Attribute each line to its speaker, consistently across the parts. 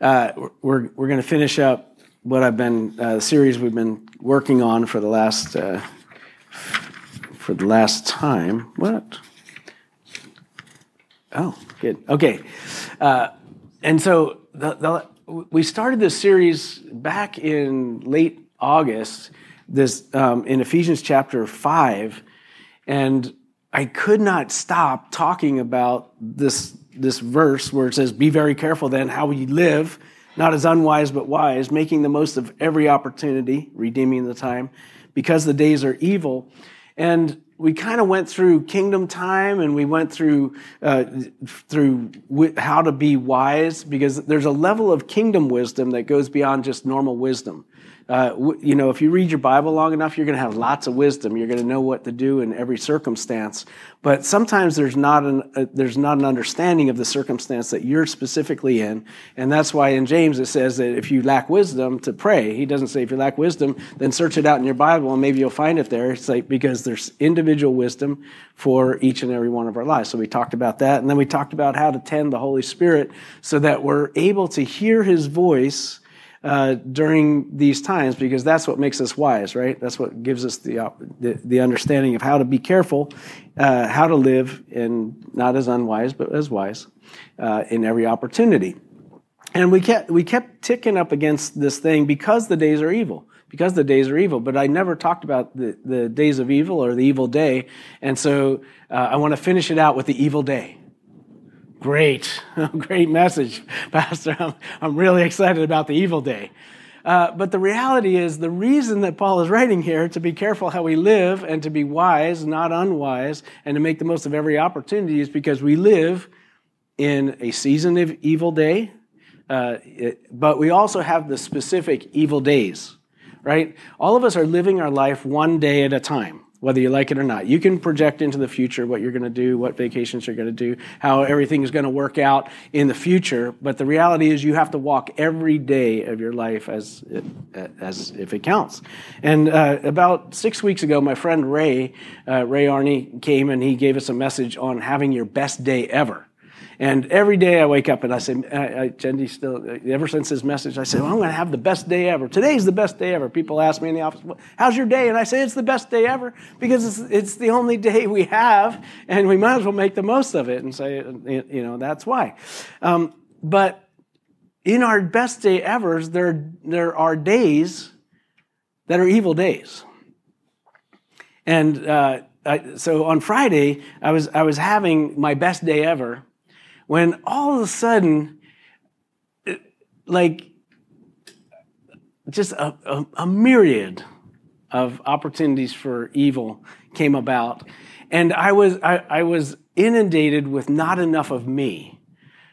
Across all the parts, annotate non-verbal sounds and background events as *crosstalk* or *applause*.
Speaker 1: Uh, we're we're going to finish up what I've been uh, the series we've been working on for the last uh, for the last time. What? Oh, good. Okay, uh, and so the, the, we started this series back in late August. This um, in Ephesians chapter five, and I could not stop talking about this this verse where it says, Be very careful then how you live, not as unwise but wise, making the most of every opportunity, redeeming the time, because the days are evil. And we kind of went through kingdom time and we went through uh, through how to be wise because there's a level of kingdom wisdom that goes beyond just normal wisdom uh, you know, if you read your Bible long enough, you're going to have lots of wisdom. You're going to know what to do in every circumstance. But sometimes there's not an uh, there's not an understanding of the circumstance that you're specifically in, and that's why in James it says that if you lack wisdom, to pray. He doesn't say if you lack wisdom, then search it out in your Bible and maybe you'll find it there. It's like because there's individual wisdom for each and every one of our lives. So we talked about that, and then we talked about how to tend the Holy Spirit so that we're able to hear His voice uh, during these times because that's what makes us wise, right? That's what gives us the, the, the understanding of how to be careful, uh, how to live in not as unwise, but as wise uh, in every opportunity. And we kept, we kept ticking up against this thing because the days are evil because the days are evil. But I never talked about the, the days of evil or the evil day. And so uh, I want to finish it out with the evil day. Great, *laughs* great message, *laughs* Pastor. I'm, I'm really excited about the evil day. Uh, but the reality is, the reason that Paul is writing here to be careful how we live and to be wise, not unwise, and to make the most of every opportunity is because we live in a season of evil day, uh, it, but we also have the specific evil days, right? All of us are living our life one day at a time whether you like it or not. You can project into the future what you're going to do, what vacations you're going to do, how everything is going to work out in the future. But the reality is, you have to walk every day of your life as as if it counts. And uh, about six weeks ago, my friend Ray uh, Ray Arney came and he gave us a message on having your best day ever. And every day I wake up and I say, I, I, Jendi still, ever since his message, I say, well, I'm going to have the best day ever. Today's the best day ever. People ask me in the office, how's your day? And I say, it's the best day ever because it's, it's the only day we have and we might as well make the most of it and say, you know, that's why. Um, but in our best day ever, there, there are days that are evil days. And uh, I, so on Friday, I was, I was having my best day ever when all of a sudden, like, just a, a, a myriad of opportunities for evil came about. And I was, I, I was inundated with not enough of me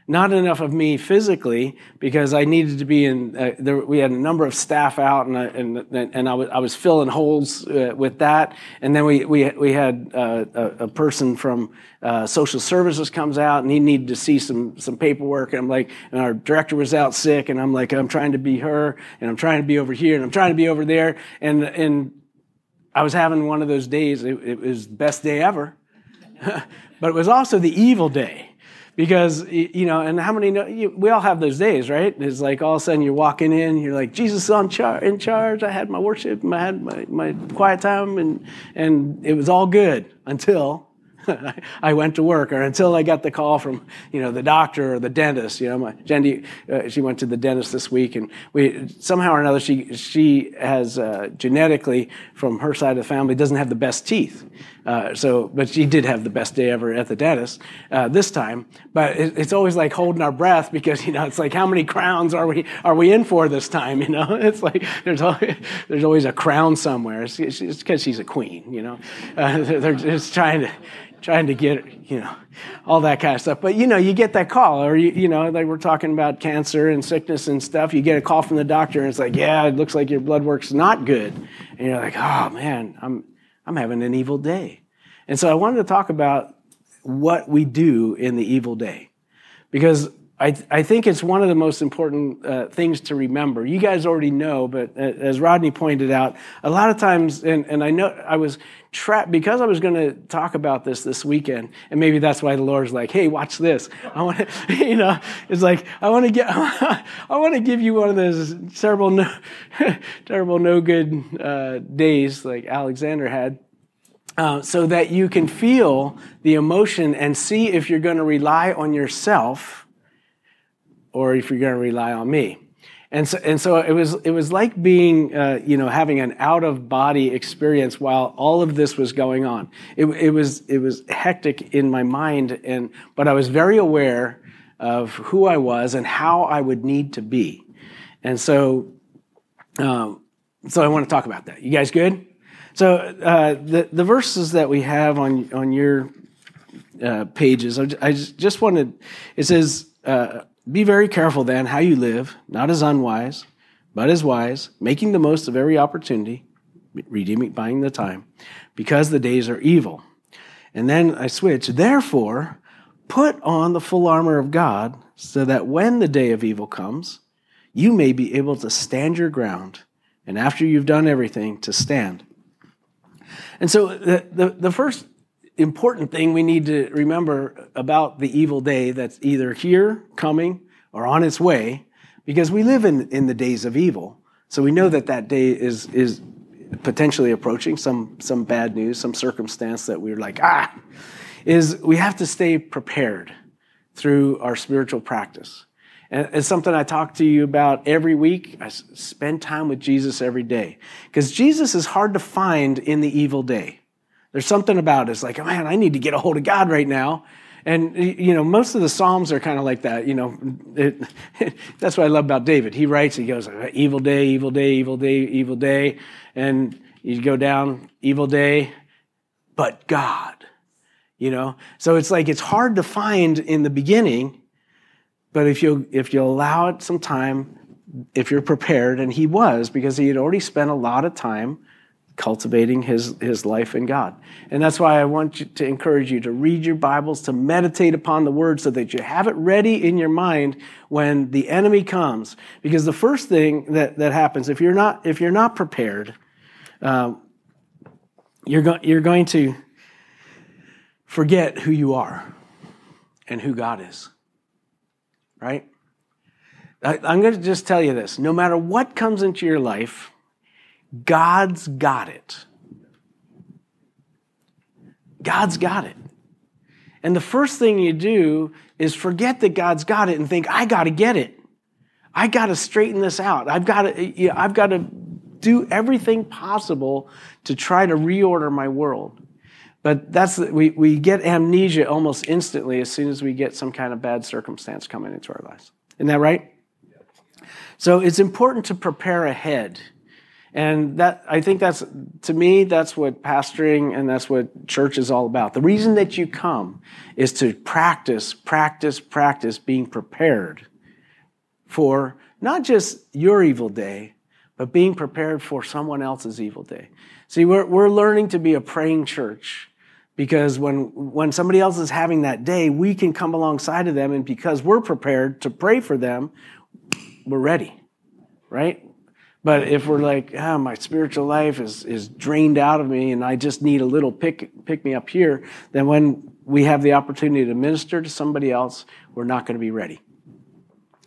Speaker 1: not enough of me physically because I needed to be in. Uh, there, we had a number of staff out, and I, and, and I, was, I was filling holes uh, with that. And then we we we had uh, a, a, person from uh, social services comes out, and he needed to see some some paperwork. And I'm like, and our director was out sick, and I'm like, I'm trying to be her, and I'm trying to be over here, and I'm trying to be over there, and and I was having one of those days. It, it was the best day ever, *laughs* but it was also the evil day because you know and how many know you, we all have those days right it's like all of a sudden you're walking in you're like jesus is char- in charge i had my worship i had my, my quiet time and and it was all good until *laughs* I went to work, or until I got the call from, you know, the doctor or the dentist. You know, my Jendi, uh, she went to the dentist this week, and we somehow or another she she has uh, genetically from her side of the family doesn't have the best teeth. Uh, so, but she did have the best day ever at the dentist uh, this time. But it, it's always like holding our breath because you know it's like how many crowns are we are we in for this time? *laughs* You know, it's like there's always, there's always a crown somewhere. It's because she's a queen. You know, uh, they're, they're just trying to trying to get, you know, all that kind of stuff. But, you know, you get that call, or, you, you know, like we're talking about cancer and sickness and stuff. You get a call from the doctor, and it's like, yeah, it looks like your blood work's not good. And you're like, oh, man, I'm, I'm having an evil day. And so I wanted to talk about what we do in the evil day. Because I, I think it's one of the most important uh, things to remember. You guys already know, but uh, as Rodney pointed out, a lot of times, and, and I know I was trapped because I was going to talk about this this weekend, and maybe that's why the Lord's like, "Hey, watch this." I want to, *laughs* you know, it's like I want to get, *laughs* I want to give you one of those terrible, no, *laughs* terrible, no good uh, days like Alexander had. Uh, so that you can feel the emotion and see if you're going to rely on yourself or if you're going to rely on me. And so, and so it was, it was like being, uh, you know, having an out of body experience while all of this was going on. It, it, was, it was hectic in my mind, and, but I was very aware of who I was and how I would need to be. And so, um, so I want to talk about that. You guys good? So uh, the, the verses that we have on, on your uh, pages, I just wanted, it says, uh, be very careful then how you live, not as unwise, but as wise, making the most of every opportunity, redeeming, buying the time, because the days are evil. And then I switch. Therefore, put on the full armor of God, so that when the day of evil comes, you may be able to stand your ground, and after you've done everything, to stand. And so the, the, the first important thing we need to remember about the evil day that's either here, coming, or on its way, because we live in, in the days of evil. So we know that that day is, is potentially approaching, some, some bad news, some circumstance that we're like, ah, is we have to stay prepared through our spiritual practice. And it's something I talk to you about every week. I spend time with Jesus every day. Because Jesus is hard to find in the evil day. There's something about it. It's like, man, I need to get a hold of God right now. And, you know, most of the Psalms are kind of like that. You know, it, *laughs* that's what I love about David. He writes, he goes, evil day, evil day, evil day, evil day. And you go down, evil day, but God, you know? So it's like, it's hard to find in the beginning, but if you if you allow it some time, if you're prepared, and he was, because he had already spent a lot of time cultivating his, his life in God. And that's why I want you to encourage you to read your Bibles, to meditate upon the word so that you have it ready in your mind when the enemy comes. Because the first thing that, that happens, if you're not, if you're not prepared, um, you're, go- you're going to forget who you are and who God is. Right? I, I'm going to just tell you this no matter what comes into your life, God's got it. God's got it. And the first thing you do is forget that God's got it and think, I got to get it. I got to straighten this out. I've got to, you know, I've got to do everything possible to try to reorder my world. But that's we, we get amnesia almost instantly as soon as we get some kind of bad circumstance coming into our lives. Isn't that right? So it's important to prepare ahead. And that, I think that's, to me, that's what pastoring and that's what church is all about. The reason that you come is to practice, practice, practice being prepared for not just your evil day, but being prepared for someone else's evil day. See, we're, we're learning to be a praying church because when, when somebody else is having that day, we can come alongside of them. And because we're prepared to pray for them, we're ready, right? But if we're like, ah, my spiritual life is, is drained out of me and I just need a little pick, pick me up here, then when we have the opportunity to minister to somebody else, we're not going to be ready.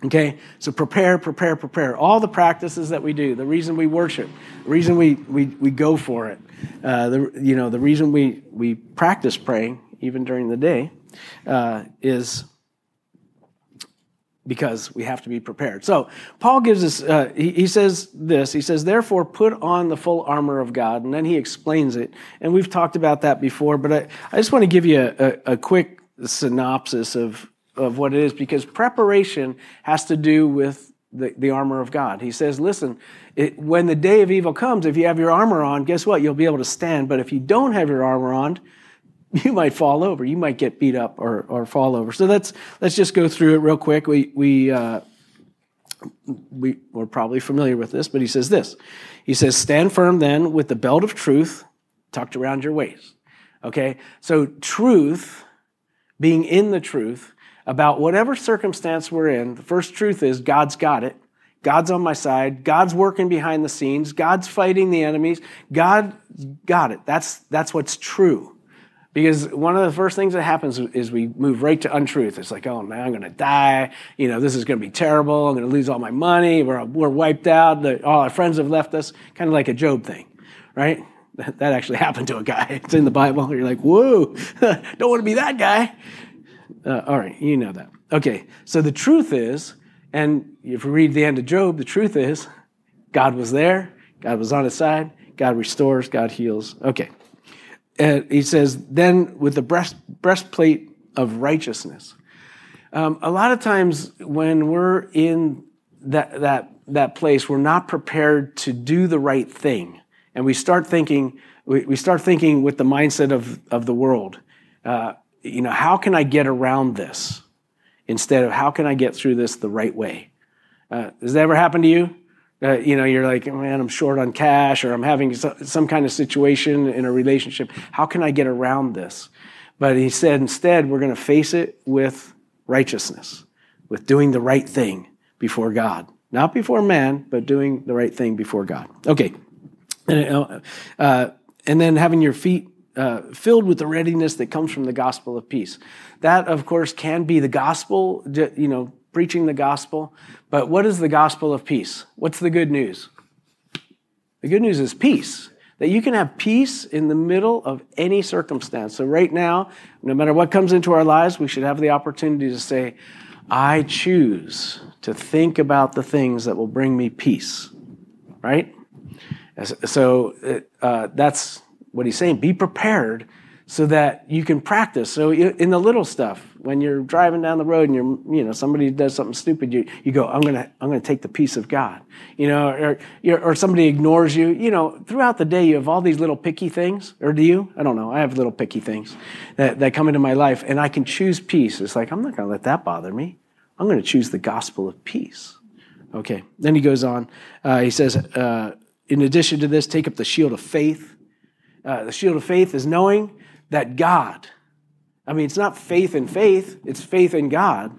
Speaker 1: Okay? So prepare, prepare, prepare. All the practices that we do, the reason we worship, the reason we, we, we go for it, uh, the, you know, the reason we, we practice praying, even during the day, uh, is because we have to be prepared. So Paul gives us, uh, he, he, says this, he says, therefore put on the full armor of God, and then he explains it. And we've talked about that before, but I, I just want to give you a, a, a quick synopsis of, of what it is, because preparation has to do with the, the armor of God. He says, listen, it, when the day of evil comes, if you have your armor on, guess what? You'll be able to stand. But if you don't have your armor on, *laughs* you might fall over. You might get beat up or, or fall over. So let's let's just go through it real quick. We we uh, we we're probably familiar with this, but he says this. He says, "Stand firm then with the belt of truth tucked around your waist." Okay, so truth, being in the truth. about whatever circumstance we're in, the first truth is God's got it. God's on my side. God's working behind the scenes. God's fighting the enemies. God got it. That's, that's what's true. Because one of the first things that happens is we move right to untruth. It's like, oh now I'm going to die. You know, this is going to be terrible. I'm going to lose all my money. We're, we're wiped out. All our friends have left us. Kind of like a Job thing, right? That, that actually *laughs* happened to a guy. It's in the Bible. You're like, whoa, *laughs* don't want to be that guy. Uh, all right, you know that. Okay, so the truth is, and if we read the end of Job, the truth is, God was there. God was on his side. God restores. God heals. Okay uh, he says, then with the breast, breastplate of righteousness. Um, a lot of times when we're in that, that, that place, we're not prepared to do the right thing. And we start thinking, we, we start thinking with the mindset of, of the world. Uh, you know, how can I get around this? Instead of how can I get through this the right way? Uh, does that ever happen to you? Uh, you know, you're like, man, I'm short on cash, or I'm having some kind of situation in a relationship. How can I get around this? But he said, instead, we're going to face it with righteousness, with doing the right thing before God. Not before man, but doing the right thing before God. Okay. Uh, uh, and then having your feet uh, filled with the readiness that comes from the gospel of peace. That, of course, can be the gospel, you know, preaching the gospel. But what is the gospel of peace? What's the good news? The good news is peace. That you can have peace in the middle of any circumstance. So, right now, no matter what comes into our lives, we should have the opportunity to say, I choose to think about the things that will bring me peace. Right? So, uh, that's what he's saying. Be prepared so that you can practice. So in the little stuff, when you're driving down the road and you're, you know, somebody does something stupid, you, you go, I'm gonna, I'm gonna take the peace of God, you know, or, or somebody ignores you, you know, throughout the day you have all these little picky things, or do you? I don't know. I have little picky things that, that come into my life and I can choose peace. It's like, I'm not gonna let that bother me. I'm gonna choose the gospel of peace. Okay. Then he goes on. Uh, he says, uh, in addition to this, take up the shield of faith. Uh, the shield of faith is knowing that God, I mean, it's not faith in faith, it's faith in God,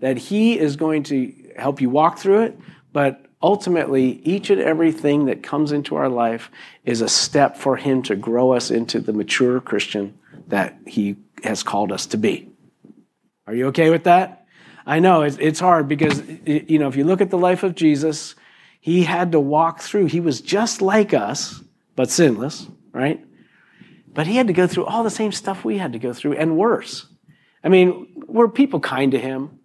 Speaker 1: that He is going to help you walk through it, but ultimately, each and everything that comes into our life is a step for Him to grow us into the mature Christian that He has called us to be. Are you okay with that? I know it's hard because, you know, if you look at the life of Jesus, he had to walk through. He was just like us, but sinless, right? But he had to go through all the same stuff we had to go through and worse. I mean, were people kind to him?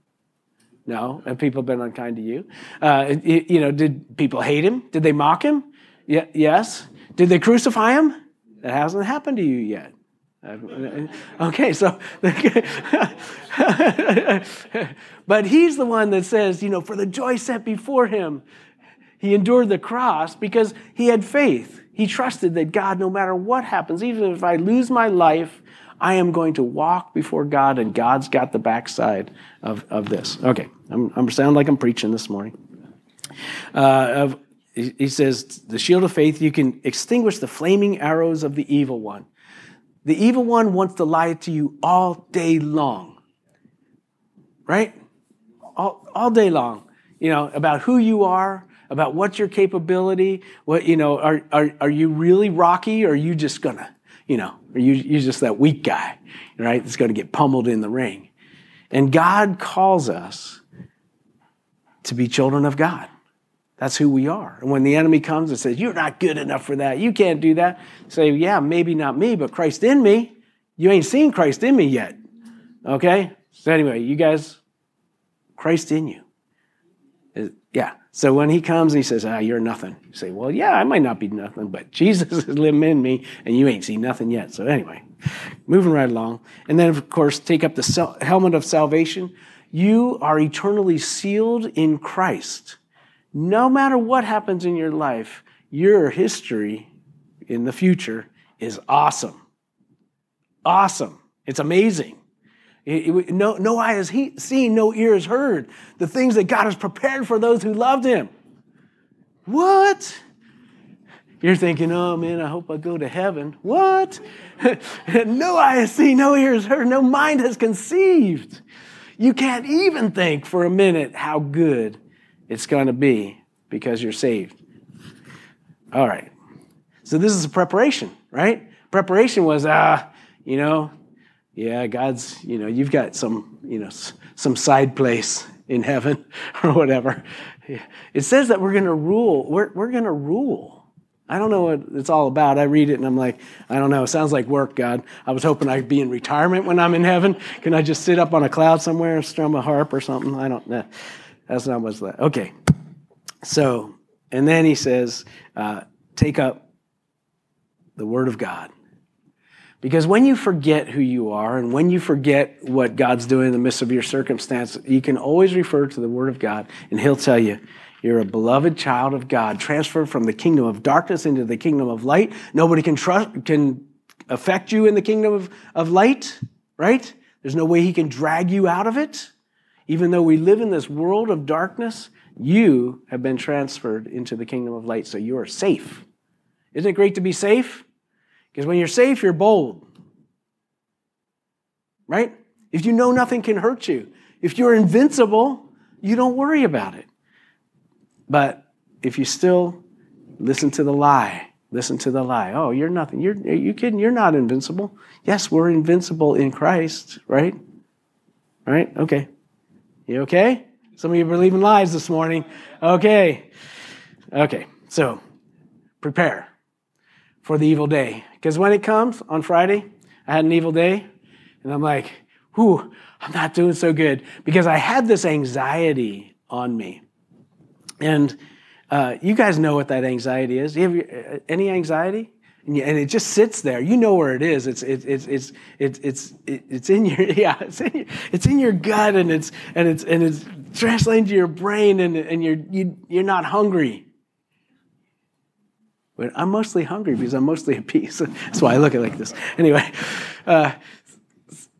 Speaker 1: No. Have people been unkind to you? Uh, you know, did people hate him? Did they mock him? Yeah, yes. Did they crucify him? That hasn't happened to you yet. Okay, so, *laughs* but he's the one that says, you know, for the joy set before him, he endured the cross because he had faith. He trusted that God, no matter what happens, even if I lose my life, I am going to walk before God, and God's got the backside of, of this. Okay, I'm, I'm sound like I'm preaching this morning. Uh, of, he says, the shield of faith, you can extinguish the flaming arrows of the evil one. The evil one wants to lie to you all day long, right? All, all day long, you know, about who you are, about what's your capability. What, you know, are, are, are you really rocky or are you just gonna, you know, are you, you just that weak guy, right? That's gonna get pummeled in the ring. And God calls us to be children of God. That's who we are. And when the enemy comes and says, You're not good enough for that, you can't do that, say, Yeah, maybe not me, but Christ in me. You ain't seen Christ in me yet. Okay? So, anyway, you guys, Christ in you. Uh, yeah. So when he comes and he says, Ah, you're nothing. You say, Well, yeah, I might not be nothing, but *laughs* Jesus is living in me and you ain't seen nothing yet. So anyway, moving right along. And then, of course, take up the helmet of salvation. You are eternally sealed in Christ. No matter what happens in your life, your history in the future is awesome. Awesome. It's amazing. No, no eye has he, seen, no ear has heard the things that God has prepared for those who loved him. What? You're thinking, oh man, I hope I go to heaven. What? *laughs* no eye has seen, no ear has heard, no mind has conceived. you can't even think for a minute how good it's going to be because you're saved. All right. So this is a preparation, right? Preparation was, ah, uh, you know, yeah, God's, you know, you've got some, you know, some side place in heaven *laughs* or whatever. It says that we're going to rule. We're, we're going to rule. I don't know what it's all about. I read it and I'm like, I don't know. It sounds like work, God. I was hoping I'd be in retirement when I'm in heaven. Can I just sit up on a cloud somewhere and strum a harp or something? I don't know. That's not what's that. Okay. So, and then he says, uh, take up the word of God. Because when you forget who you are and when you forget what God's doing in the midst of your circumstance, you can always refer to the Word of God and He'll tell you, you're a beloved child of God, transferred from the kingdom of darkness into the kingdom of light. Nobody can trust, can affect you in the kingdom of, of light, right? There's no way He can drag you out of it. Even though we live in this world of darkness, you have been transferred into the kingdom of light, so you are safe. Isn't it great to be safe? Because when you're safe, you're bold. Right? If you know nothing can hurt you, if you're invincible, you don't worry about it. But if you still listen to the lie, listen to the lie. Oh, you're nothing. You're are you kidding? You're not invincible. Yes, we're invincible in Christ, right? Right? Okay. You okay? Some of you believe in lies this morning. Okay. Okay. So prepare for the evil day. Because when it comes on Friday, I had an evil day, and I'm like, whew, I'm not doing so good because I had this anxiety on me. And uh, you guys know what that anxiety is. Do you have uh, any anxiety? And, it just sits there. You know where it is. It's it's it's it's it's it's, it's in your *laughs* yeah. It's in your, it's in your gut, and it's and it's and it's translating to your brain, and and you're you, you're not hungry. But I'm mostly hungry because I'm mostly at peace. *laughs* That's why I look at it like this. Anyway, uh,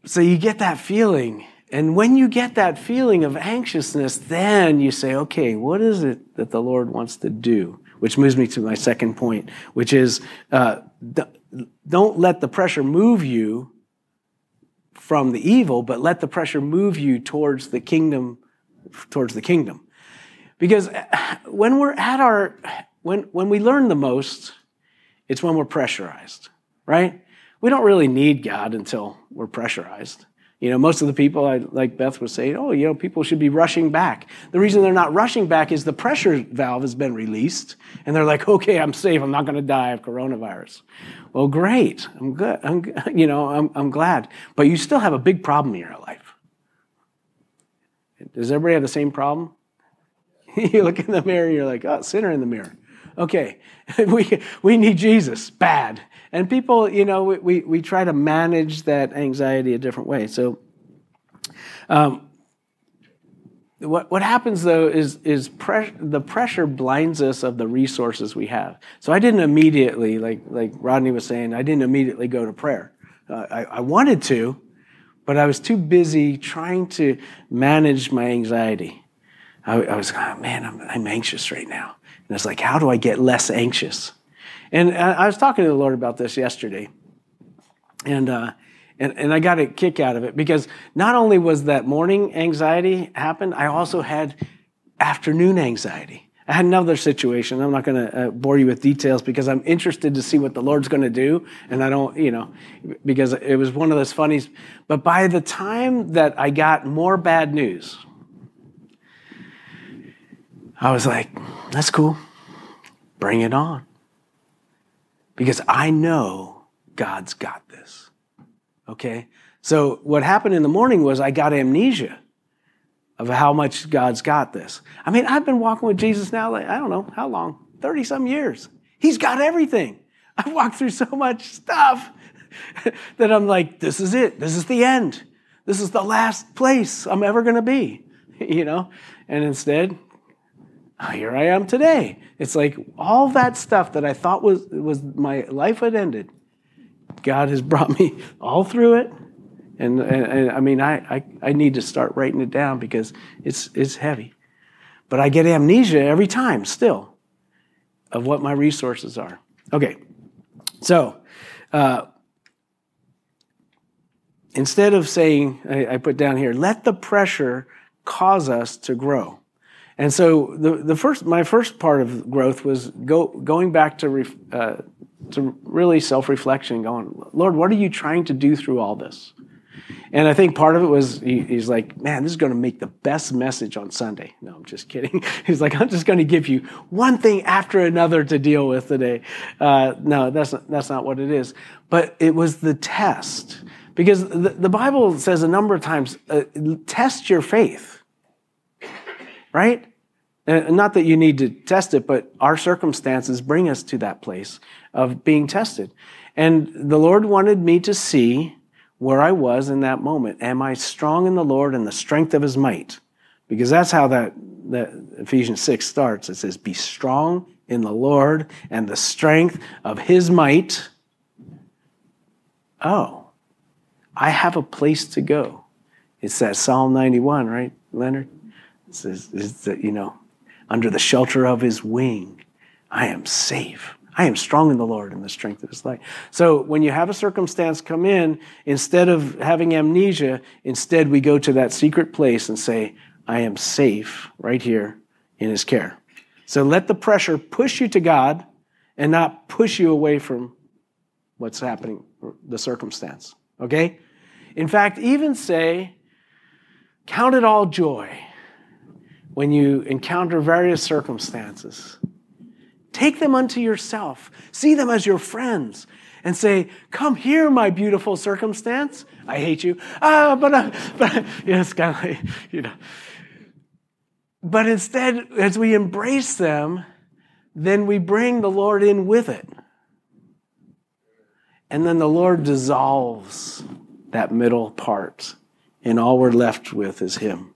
Speaker 1: so you get that feeling. And when you get that feeling of anxiousness, then you say, okay, what is it that the Lord wants to do? Which moves me to my second point, which is uh, don't let the pressure move you from the evil, but let the pressure move you towards the kingdom, towards the kingdom. Because uh, when we're at our when, when we learn the most, it's when we're pressurized, right? We don't really need God until we're pressurized. You know, most of the people, I, like Beth was saying, oh, you know, people should be rushing back. The reason they're not rushing back is the pressure valve has been released, and they're like, okay, I'm safe. I'm not going to die of coronavirus. Well, great. I'm good. I'm, *laughs* you know, I'm, I'm glad. But you still have a big problem in your life. Does everybody have the same problem? *laughs* you look in the mirror, you're like, oh, sinner in the mirror. Okay, *laughs* we, we need Jesus bad. And people, you know, we, we, we try to manage that anxiety a different way. So, um, what, what happens though is, is pre- the pressure blinds us of the resources we have. So I didn't immediately, like, like Rodney was saying, I didn't immediately go to prayer. Uh, I, I wanted to, but I was too busy trying to manage my anxiety. I, I was, oh, man, I'm, I'm anxious right now. And it's like, how do I get less anxious? And I was talking to the Lord about this yesterday. And, uh, and, and I got a kick out of it because not only was that morning anxiety happened, I also had afternoon anxiety. I had another situation. I'm not going to uh, bore you with details because I'm interested to see what the Lord's going to do. And I don't, you know, because it was one of those funnies. But by the time that I got more bad news, I was like, that's cool. Bring it on. Because I know God's got this. Okay? So what happened in the morning was I got amnesia of how much God's got this. I mean, I've been walking with Jesus now, like, I don't know, how long? 30 some years. He's got everything. *laughs* I've walked through so much stuff *laughs* that I'm like, this is it. This is the end. This is the last place I'm ever going to be, *laughs* you know? And instead, here I am today. It's like all that stuff that I thought was, was my life had ended. God has brought me all through it. And, and, and I mean, I, I, I need to start writing it down because it's, it's heavy. But I get amnesia every time still of what my resources are. Okay, so uh, instead of saying, I, I put down here, let the pressure cause us to grow. And so the, the first, my first part of growth was go, going back to, ref, uh, to really self-reflection, going, Lord, what are you trying to do through all this? And I think part of it was he, he's like, man, this is going to make the best message on Sunday. No, I'm just kidding. *laughs* He's like, I'm just going to give you one thing after another to deal with today. Uh, no, that's not, that's not what it is. But it was the test because the, the Bible says a number of times, uh, test your faith, right? And not that you need to test it, but our circumstances bring us to that place of being tested. And the Lord wanted me to see where I was in that moment. Am I strong in the Lord and the strength of his might? Because that's how that, that Ephesians 6 starts. It says, Be strong in the Lord and the strength of his might. Oh, I have a place to go. It's that Psalm 91, right, Leonard? It's that, you know, under the shelter of his wing, I am safe. I am strong in the Lord in the strength of his light. So when you have a circumstance come in, instead of having amnesia, instead we go to that secret place and say, I am safe right here in his care. So let the pressure push you to God and not push you away from what's happening, the circumstance. Okay? In fact, even say, count it all joy when you encounter various circumstances Take them unto yourself. See them as your friends and say, Come here, my beautiful circumstance. I hate you. Ah, but, but yeah, it's kind of you know. But instead, as we embrace them, then we bring the Lord in with it. And then the Lord dissolves that middle part, and all we're left with is Him.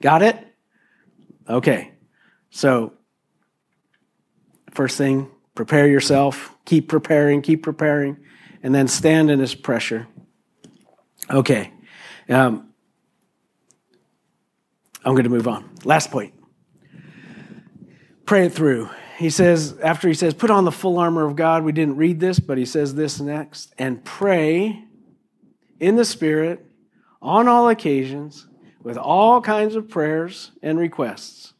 Speaker 1: Got it? Okay. So First thing, prepare yourself. Keep preparing, keep preparing, and then stand in this pressure. Okay. Um, I'm going to move on. Last point. Pray it through. He says, after he says, put on the full armor of God, we didn't read this, but he says this next, and pray in the Spirit on all occasions with all kinds of prayers and requests.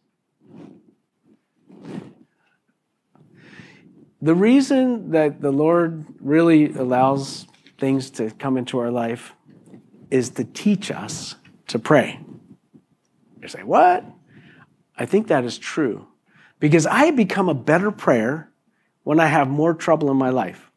Speaker 1: the reason that the Lord really allows things to come into our life is to teach us to pray. You say, What? I think that is true. Because I become a better prayer when I have more trouble in my life.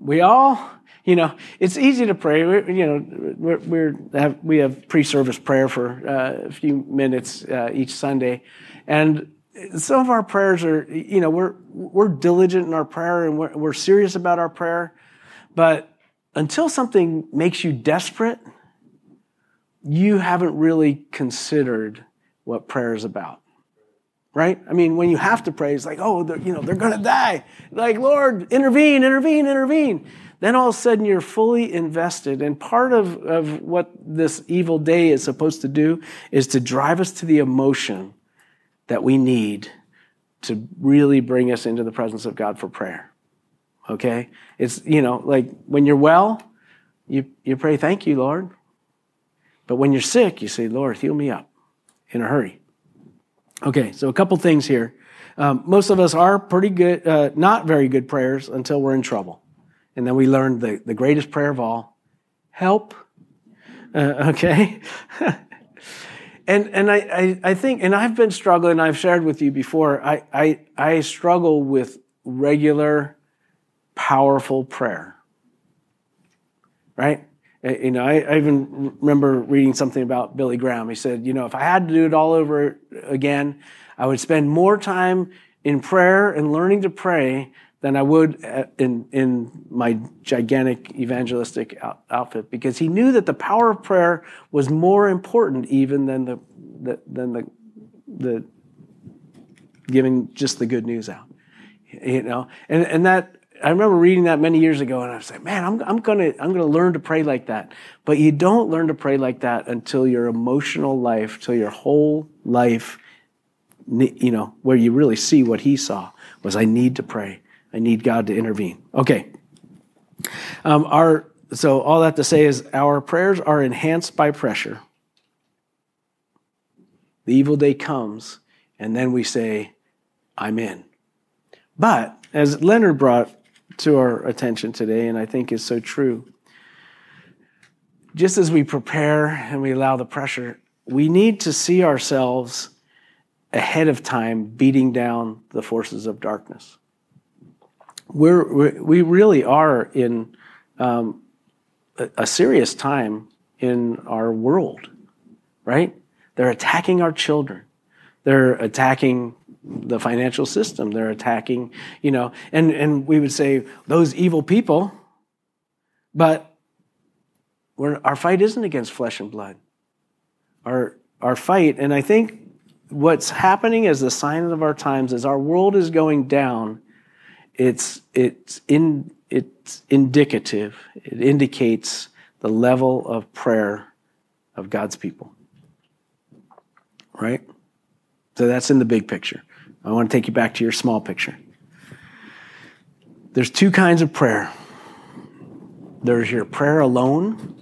Speaker 1: We all, you know, it's easy to pray. We're, you know, we're, we're have, we have pre-service prayer for uh, a few minutes uh, each Sunday, and some of our prayers are, you know, we're, we're diligent in our prayer and we're, we're serious about our prayer. But until something makes you desperate, you haven't really considered what prayer is about. Right? I mean, when you have to pray, it's like, oh, you know, they're going to die. Like, Lord, intervene, intervene, intervene. Then all of a sudden you're fully invested. And part of, of what this evil day is supposed to do is to drive us to the emotion that we need to really bring us into the presence of God for prayer. Okay? It's, you know, like when you're well, you, you pray, thank you, Lord. But when you're sick, you say, Lord, heal me up in a hurry. Okay, so a couple things here. Um, most of us are pretty good, uh, not very good prayers until we're in trouble. And then we learned the, the greatest prayer of all help. Uh, okay? *laughs* and and I, I, I, think, and I've been struggling, I've shared with you before, I, I, I struggle with regular, powerful prayer. Right? Uh, you know, I, I even remember reading something about Billy Graham. He said, you know, if I had to do it all over again, I would spend more time in prayer and learning to pray than I would uh, in, in my gigantic evangelistic out, outfit because he knew that the power of prayer was more important even than the, the, than the, the giving just the good news out. You know, and, and that I remember reading that many years ago, and I was like, man, I'm, I'm gonna I'm gonna learn to pray like that. But you don't learn to pray like that until your emotional life, till your whole life, you know, where you really see what he saw was I need to pray. I need God to intervene. Okay. Um, our so all that to say is our prayers are enhanced by pressure. The evil day comes, and then we say, I'm in. But as Leonard brought to our attention today, and I think is so true, just as we prepare and we allow the pressure, we need to see ourselves ahead of time beating down the forces of darkness. We're, we really are in um, a, serious time in our world, right? They're attacking our children. They're attacking the financial system. They're attacking, you know, and, and we would say those evil people, but our fight isn't against flesh and blood. Our, our fight, and I think what's happening as the sign of our times is our world is going down. It's, it's, in, it's indicative, it indicates the level of prayer of God's people. Right? So that's in the big picture. I want to take you back to your small picture. There's two kinds of prayer there's your prayer alone,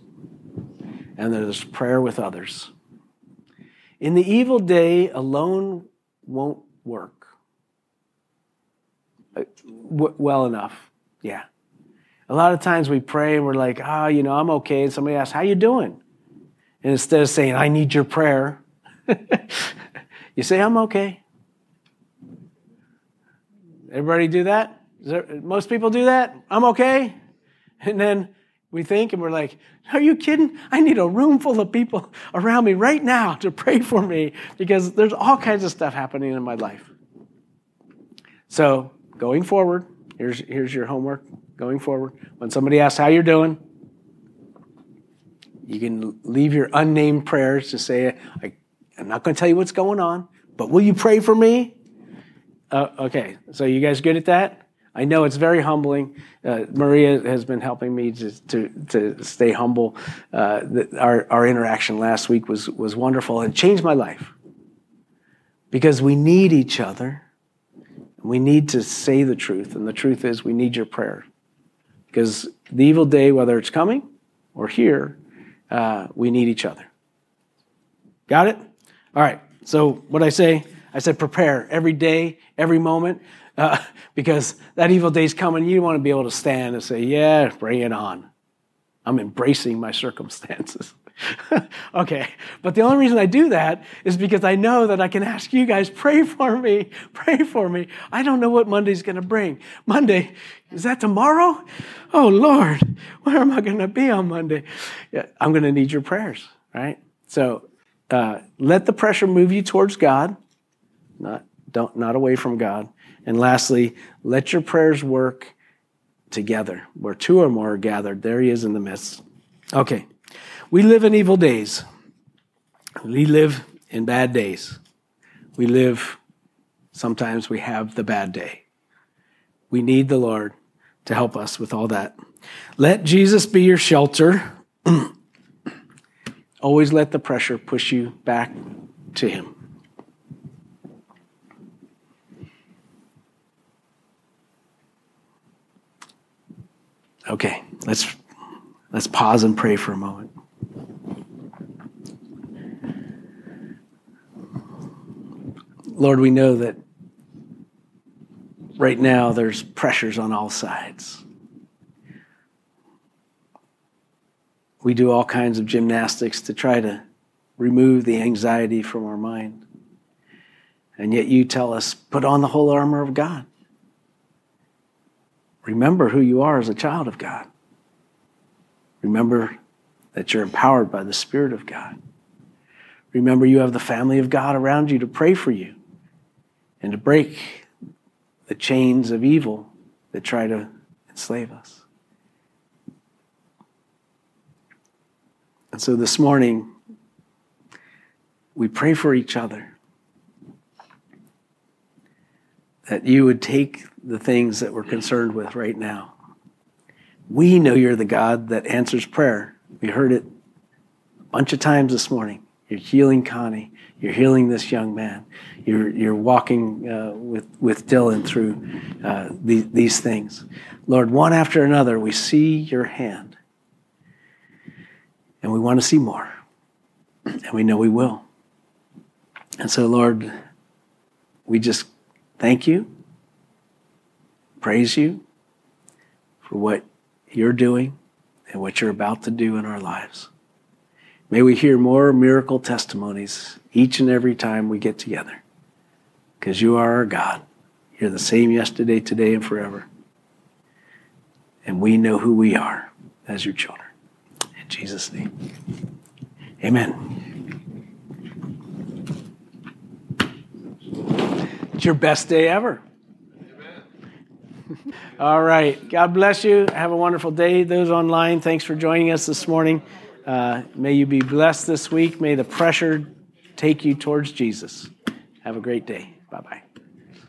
Speaker 1: and there's prayer with others. In the evil day, alone won't work. Uh, well enough, yeah. A lot of times we pray and we're like, ah, oh, you know, I'm okay. And somebody asks, how you doing? And instead of saying, I need your prayer, *laughs* you say, I'm okay. Everybody do that? There, most people do that? I'm okay. *laughs* And then we think and we're like, are you kidding? I need a room full of people around me right now to pray for me because there's all kinds of stuff happening in my life. So, going forward, here's, here's your homework going forward. When somebody asks how you're doing, you can leave your unnamed prayers to say, I'm not going to tell you what's going on, but will you pray for me? Uh, okay, so you guys good at that? I know it's very humbling. Uh, Maria has been helping me to, to, to stay humble. Uh, the, our, our interaction last week was, was wonderful and changed my life because we need each other. We need to say the truth, and the truth is we need your prayer. Because the evil day, whether it's coming or here, uh, we need each other. Got it? All right. So, what I say, I said prepare every day, every moment uh, *laughs* because that evil day's coming. You want to be able to stand and say, Yeah, bring it on. I'm embracing my circumstances. *laughs* *laughs* okay, but the only reason I do that is because I know that I can ask you guys, pray for me, *laughs* pray for me. I don't know what Monday's going to bring. Monday, is that tomorrow? Oh, Lord, where am I going to be on Monday? I'm going to need your prayers, right? So uh, let the pressure move you towards God, not, don't, not away from God. And lastly, let your prayers work together. Where two or more are gathered, there he is in the midst. Okay. We live in evil days. We live in bad days. We live, sometimes we have the bad day. We need the Lord to help us with all that. Let Jesus be your shelter. *clears throat* Always let the pressure push you back to Him. Okay, let's let's pause and pray for a moment. Lord, we know that right now there's pressures on all sides. We do all kinds of gymnastics to try to remove the anxiety from our mind. And yet you tell us, put on the whole armor of God. Remember who you are as a child of God. Remember that you're empowered by the Spirit of God. Remember you have the family of God around you to pray for you and to break the chains of evil that try to enslave us. And so this morning, we pray for each other that you would take the things that we're concerned with right now. We know you're the God that answers prayer. We heard it a bunch of times this morning. You're healing Connie. You're healing this young man. You're, you're walking uh, with, with Dylan through uh, the, these things. Lord, one after another, we see your hand And we want to see more. And we know we will. And so, Lord, we just thank you, praise you for what you're doing and what you're about to do in our lives. May we hear more miracle testimonies each and every time we get together because you are our God. You're the same yesterday, today, and forever. And we know who we are as your children. In Jesus' name, amen. It's your best day ever. *laughs* All right. God bless you. Have a wonderful day. Those online, thanks for joining us this morning. Uh, may you be blessed this week. May the pressure take you towards Jesus. Have a great day. Bye bye.